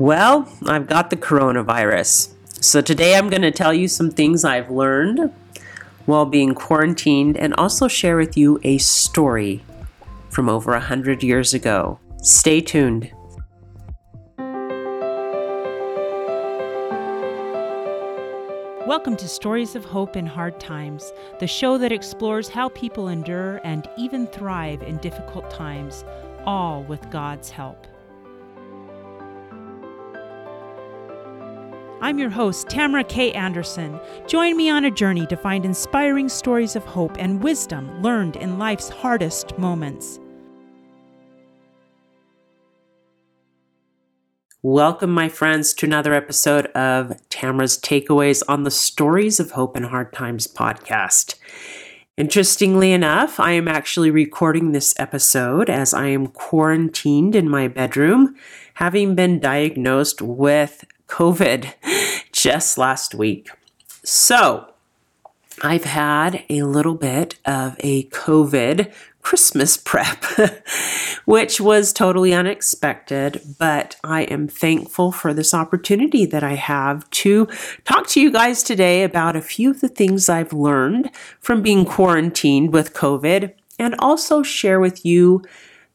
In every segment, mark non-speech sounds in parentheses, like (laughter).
Well, I've got the coronavirus. So today I'm going to tell you some things I've learned while being quarantined and also share with you a story from over a hundred years ago. Stay tuned. Welcome to Stories of Hope in Hard Times, the show that explores how people endure and even thrive in difficult times, all with God's help. I'm your host, Tamara K. Anderson. Join me on a journey to find inspiring stories of hope and wisdom learned in life's hardest moments. Welcome, my friends, to another episode of Tamara's Takeaways on the Stories of Hope in Hard Times podcast. Interestingly enough, I am actually recording this episode as I am quarantined in my bedroom, having been diagnosed with COVID just last week. So, I've had a little bit of a COVID Christmas prep, (laughs) which was totally unexpected, but I am thankful for this opportunity that I have to talk to you guys today about a few of the things I've learned from being quarantined with COVID and also share with you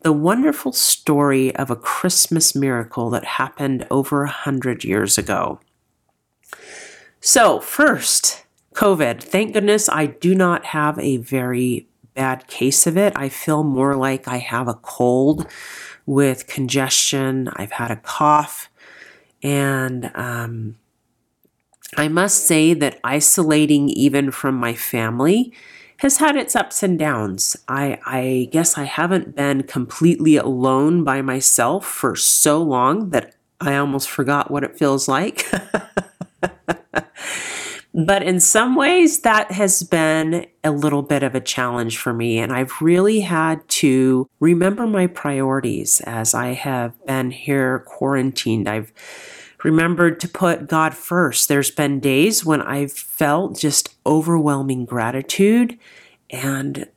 the wonderful story of a Christmas miracle that happened over a hundred years ago. So, first, COVID. Thank goodness I do not have a very bad case of it. I feel more like I have a cold with congestion. I've had a cough. And um, I must say that isolating even from my family has had its ups and downs. I, I guess I haven't been completely alone by myself for so long that I almost forgot what it feels like. (laughs) but in some ways, that has been a little bit of a challenge for me. And I've really had to remember my priorities as I have been here quarantined. I've remembered to put God first. There's been days when I've felt just overwhelming gratitude and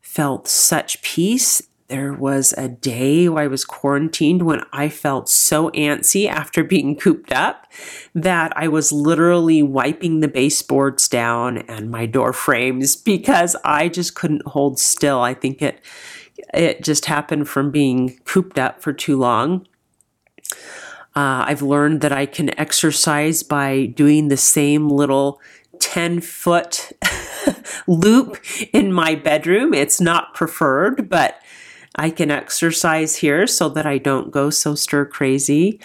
felt such peace. There was a day I was quarantined when I felt so antsy after (laughs) being cooped up that I was literally wiping the baseboards down and my door frames because I just couldn't hold still. I think it it just happened from being cooped up for too long. Uh, I've learned that I can exercise by doing the same little 10 foot (laughs) loop in my bedroom. It's not preferred, but I can exercise here so that I don't go so stir crazy.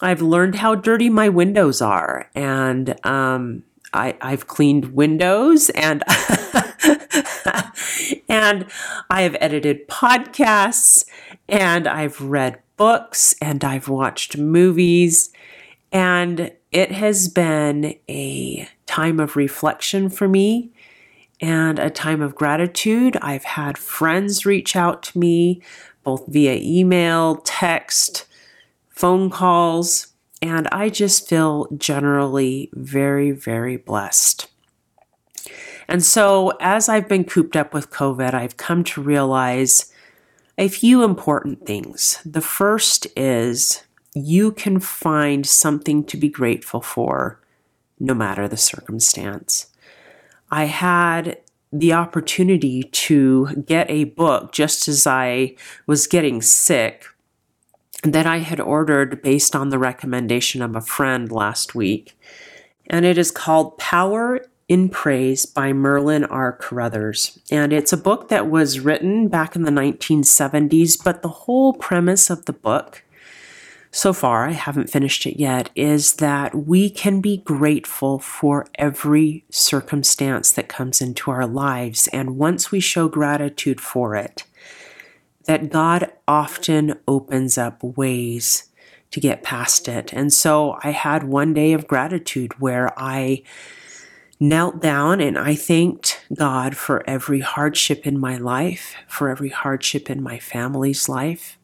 I've learned how dirty my windows are, and um, I, have cleaned windows and (laughs) and I have edited podcasts and I've read books and I've watched movies. And it has been a time of reflection for me and a time of gratitude. I've had friends reach out to me, both via email, text, phone calls, and I just feel generally very, very blessed. And so, as I've been cooped up with COVID, I've come to realize a few important things. The first is you can find something to be grateful for no matter the circumstance. I had the opportunity to get a book just as I was getting sick that I had ordered based on the recommendation of a friend last week. And it is called Power in Praise by Merlin R. Carothers. And it's a book that was written back in the 1970s, but the whole premise of the book, so far, I haven't finished it yet, is that we can be grateful for every circumstance that comes into our lives. And once we show gratitude for it, that God often opens up ways to get past it. And so I had one day of gratitude where I knelt down and I thanked God for every hardship in my life, for every hardship in my family's life,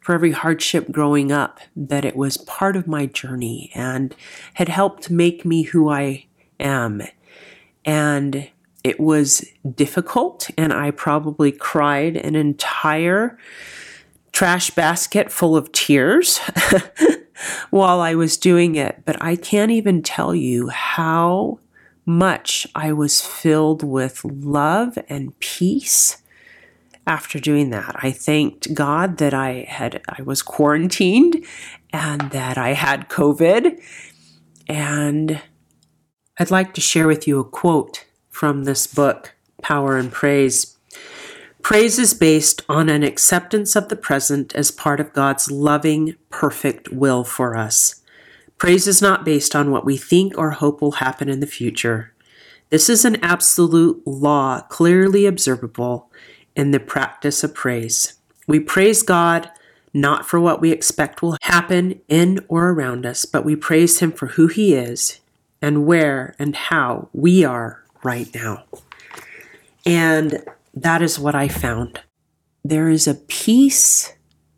for every hardship growing up, that it was part of my journey and had helped make me who I am. And it was difficult, and I probably cried an entire trash basket full of tears (laughs) while I was doing it, but I can't even tell you how much I was filled with love and peace after doing that. I thanked God that I had I was quarantined and that I had COVID. And I'd like to share with you a quote from this book, Power in Praise. Praise is based on an acceptance of the present as part of God's loving, perfect will for us. Praise is not based on what we think or hope will happen in the future. This is an absolute law clearly observable in the practice of praise. We praise God not for what we expect will happen in or around us, but we praise Him for who He is and where and how we are right now. And that is what I found. There is a peace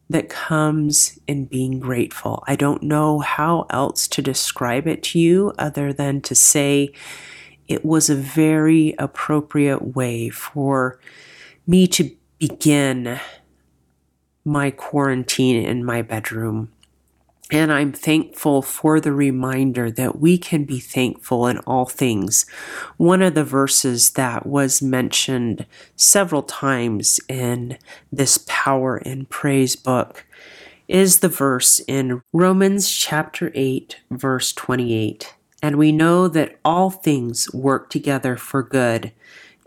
that comes in being grateful. I don't know how else to describe it to you other than to say it was a very appropriate way for me to begin my quarantine in my bedroom. And I'm thankful for the reminder that we can be thankful in all things. One of the verses that was mentioned several times in this Power in Praise book is the verse in Romans chapter 8, verse 28. And we know that all things work together for good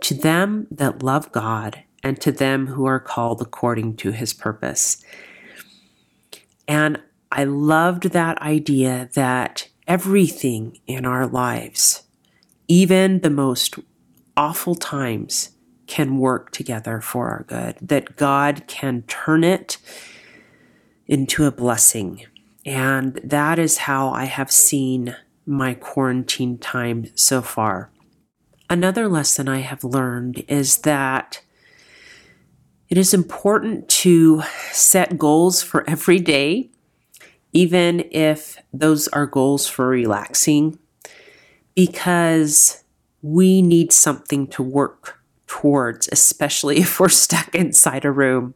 to them that love God and to them who are called according to his purpose. And I loved that idea that everything in our lives, even the most awful times, can work together for our good, that God can turn it into a blessing. And that is how I have seen my quarantine time so far. Another lesson I have learned is that it is important to set goals for every day, even if those are goals for relaxing, because we need something to work towards, especially (laughs) if we're stuck inside a room.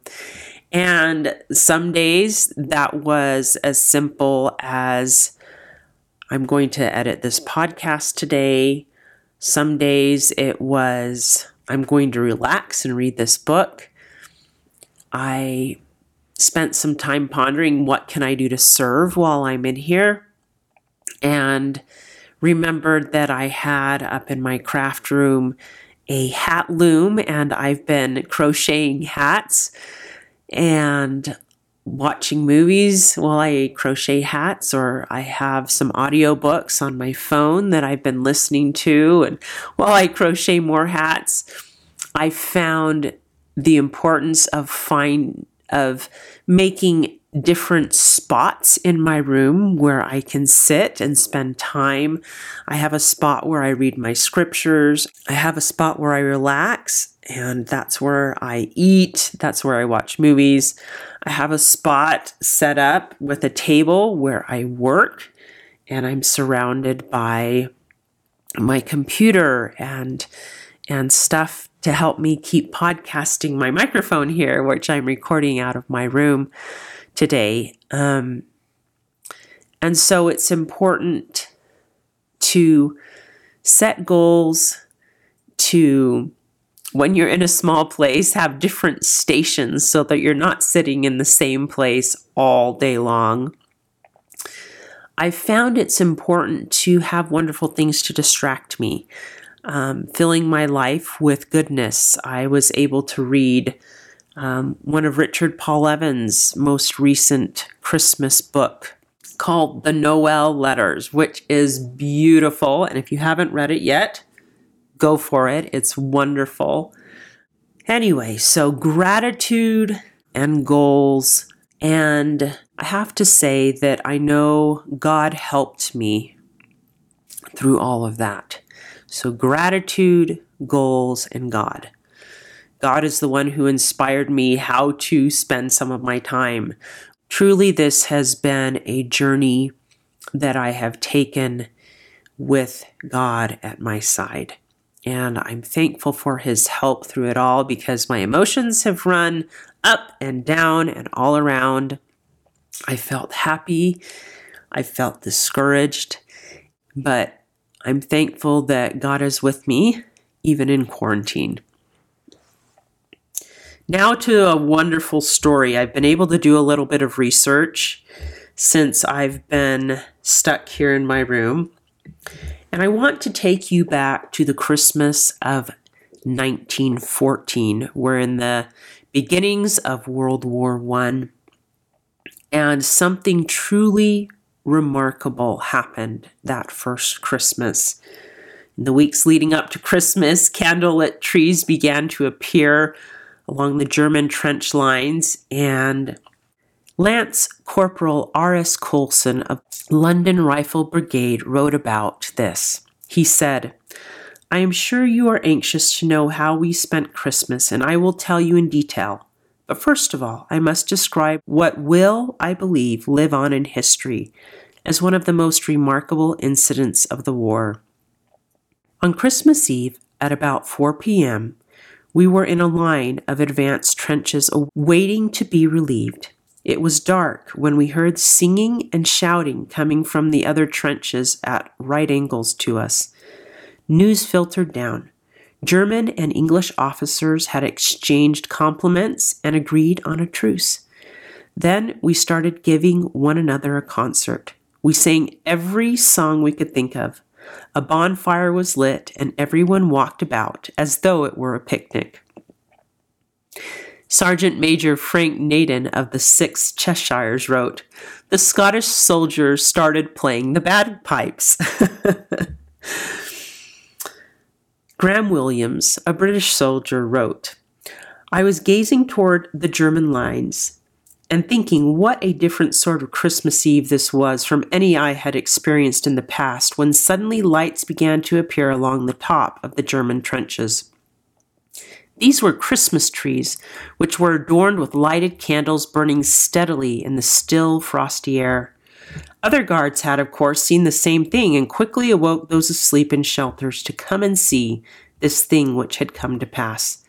And some days that was as simple as I'm going to edit this podcast today. Some days it was, I'm going to relax and read this book. I spent some time pondering what can I do to serve while I'm in here and remembered that I had up in my craft room a hat loom and I've been crocheting hats and watching movies while I crochet hats, or I have some audiobooks on my phone that I've been listening to. And while I crochet more hats, I found the importance of find of making different spots in my room where I can sit and spend time. I have a spot where I read my scriptures. I have a spot where I relax and that's where I eat. That's where I watch movies. I have a spot set up with a table where I work and I'm surrounded by my computer and and stuff to help me keep podcasting my microphone here, which I'm recording out of my room today. Um, and so it's important to set goals, to when you're in a small place, have different stations so that you're not sitting in the same place all day long. I found it's important to have wonderful things to distract me, um, filling my life with goodness. I was able to read um, one of Richard Paul Evans' most recent Christmas book called The Noel Letters, which is beautiful. And if you haven't read it yet, go for it. It's wonderful. Anyway, so gratitude and goals. And I have to say that I know God helped me through all of that. So, gratitude, goals, and God. God is the one who inspired me how to spend some of my time. Truly, this has been a journey that I have taken with God at my side. and I'm thankful for his help through it all because my emotions have run up and down and all around. I felt happy, I felt discouraged, but I'm thankful that God is with me even in quarantine. Now to a wonderful story. I've been able to do a little bit of research since I've been stuck here in my room. And I want to take you back to the Christmas of 1914. We're in the beginnings of World War I, and something truly remarkable happened that first Christmas. In the weeks leading up to Christmas, candlelit trees began to appear along the German trench lines, and Lance Corporal R.S. Colson of London Rifle Brigade wrote about this. He said, I am sure you are anxious to know how we spent Christmas, and I will tell you in detail. But first of all, I must describe what will, I believe, live on in history as one of the most remarkable incidents of the war. On Christmas Eve, at about 4 p.m., we were in a line of advanced trenches waiting to be relieved. It was dark when we heard singing and shouting coming from the other trenches at right angles to us. News filtered down. German and English officers had exchanged compliments and agreed on a truce. Then we started giving one another a concert. We sang every song we could think of. A bonfire was lit, and everyone walked about as though it were a picnic. Sergeant Major Frank Naden of the 6th Cheshires wrote, The Scottish soldiers started playing the bagpipes. (laughs) Graham Williams, a British soldier, wrote, I was gazing toward the German lines and thinking what a different sort of Christmas Eve this was from any I had experienced in the past when suddenly lights began to appear along the top of the German trenches. These were Christmas trees, which were adorned with lighted candles burning steadily in the still, frosty air. Other guards had, of course, seen the same thing and quickly awoke those asleep in shelters to come and see this thing which had come to pass.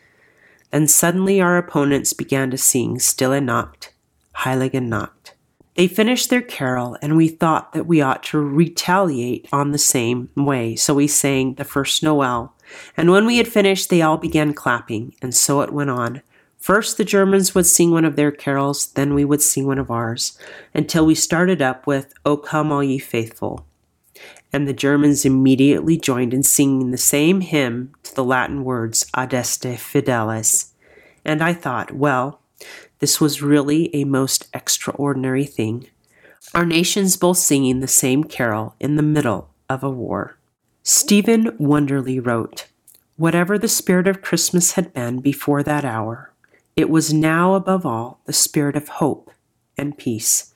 Then suddenly our opponents began to sing Stille Nacht Heilige Nacht. They finished their carol, and we thought that we ought to retaliate on the same way, so we sang the first Noel. And when we had finished, they all began clapping, and so it went on. First, the Germans would sing one of their carols, then we would sing one of ours, until we started up with O Come All Ye Faithful. And the Germans immediately joined in singing the same hymn to the Latin words Adeste Fideles. And I thought, well, this was really a most extraordinary thing. Our nations both singing the same carol in the middle of a war. Stephen Wonderly wrote, Whatever the spirit of Christmas had been before that hour, it was now above all the spirit of hope and peace.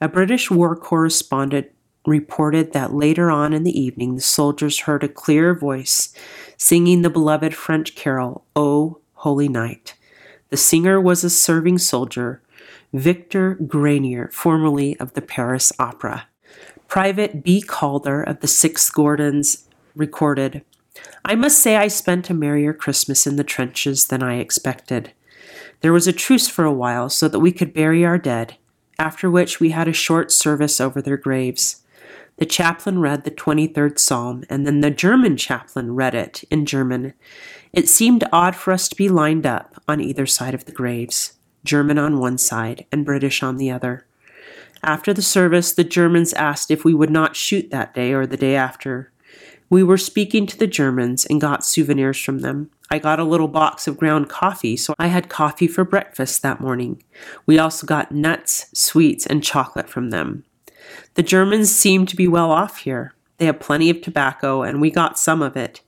A British war correspondent reported that later on in the evening the soldiers heard a clear voice singing the beloved French carol, O Holy Night. The singer was a serving soldier, Victor Granier, formerly of the Paris Opera. Private B. Calder of the 6th Gordons recorded, I must say I spent a merrier Christmas in the trenches than I expected. There was a truce for a while so that we could bury our dead, after which we had a short service over their graves. The chaplain read the 23rd Psalm, and then the German chaplain read it in German. It seemed odd for us to be lined up on either side of the graves, German on one side and British on the other. After the service, the Germans asked if we would not shoot that day or the day after. We were speaking to the Germans and got souvenirs from them. I got a little box of ground coffee, so I had coffee for breakfast that morning. We also got nuts, sweets, and chocolate from them. The Germans seem to be well off here. They have plenty of tobacco, and we got some of it.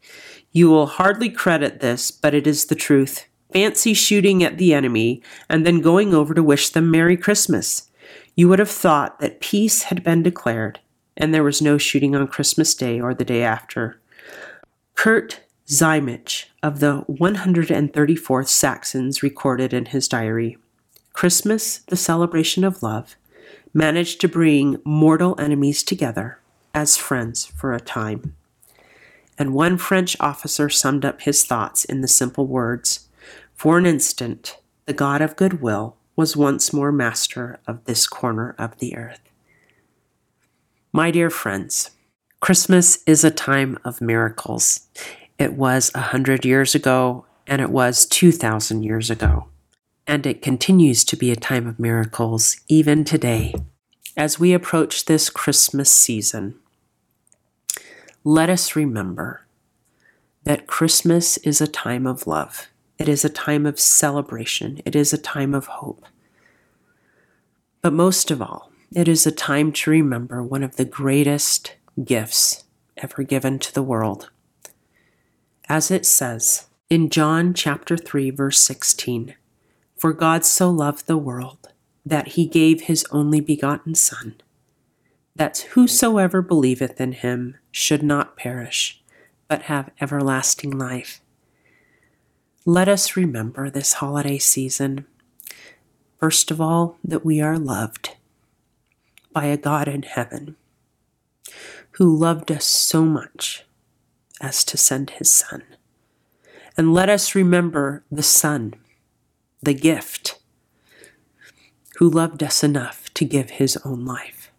You will hardly credit this, but it is the truth. Fancy shooting at the enemy and then going over to wish them Merry Christmas. You would have thought that peace had been declared, and there was no shooting on Christmas Day or the day after. Kurt Zehmisch of the 134th Saxons recorded in his diary Christmas, the celebration of love, managed to bring mortal enemies together as friends for a time. and one French officer summed up his thoughts in the simple words For an instant, the God of goodwill was once more master of this corner of the earth. My dear friends, Christmas is a time of miracles. It was a hundred years ago, and it was 2,000 years ago. And it continues to be a time of miracles even today. As we approach this Christmas season, let us remember that Christmas is a time of love. It is a time of celebration. It is a time of hope. But most of all, it is a time to remember one of the greatest gifts ever given to the world. As it says in John chapter 3 verse 16, for God so loved the world that he gave his only begotten son that whosoever believeth in him should not perish, but have everlasting life. Let us remember this holiday season, first of all, that we are loved by a God in heaven who loved us so much as to send his Son. And let us remember the Son, the gift, who loved us enough to give his own life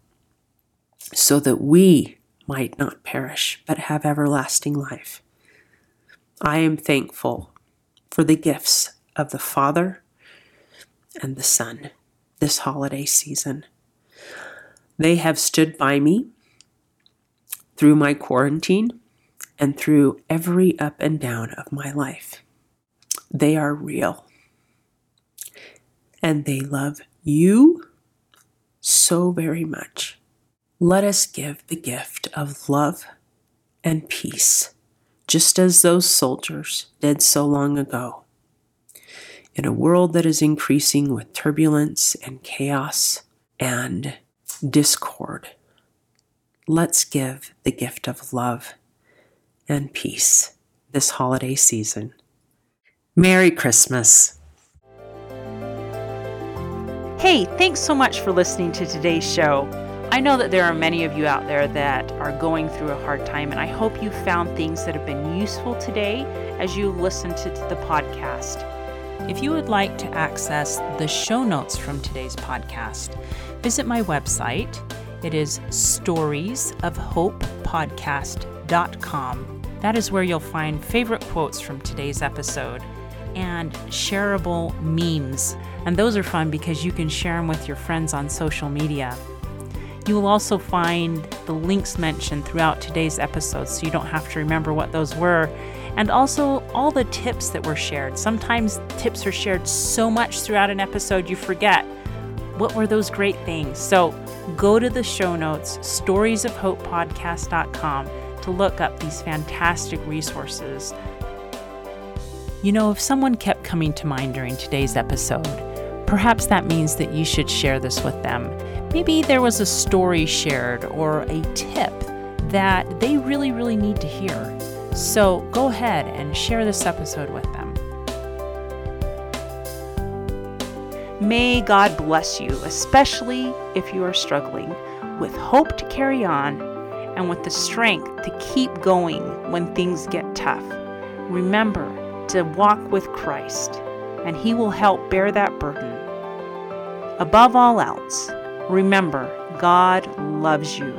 so that we might not perish, but have everlasting life. I am thankful for the gifts of the Father and the Son this holiday season. They have stood by me through my quarantine and through every up and down of my life. They are real. And they love you so very much let us give the gift of love and peace, just as those soldiers did so long ago. In a world that is increasing with turbulence and chaos and discord, let's give the gift of love and peace this holiday season. Merry Christmas. Hey, thanks so much for listening to today's show. I know that there are many of you out there that are going through a hard time, and I hope you found things that have been useful today as you listen to the podcast. If you would like to access the show notes from today's podcast, visit my website. It is storiesofhopepodcast.com. That is where you'll find favorite quotes from today's episode and shareable memes. And those are fun because you can share them with your friends on social media. You will also find the links mentioned throughout today's episode so you don't have to remember what those were. And also all the tips that were shared. Sometimes tips are shared so much throughout an episode you forget what were those great things. So go to the show notes, storiesofhopepodcast.com, to look up these fantastic resources. You know, if someone kept coming to mind during today's episode, perhaps that means that you should share this with them. Maybe there was a story shared or a tip that they really, really need to hear. So go ahead and share this episode with them. May God bless you, especially if you are struggling, with hope to carry on and with the strength to keep going when things get tough. Remember to walk with Christ, and He will help bear that burden. Above all else, Remember, God loves you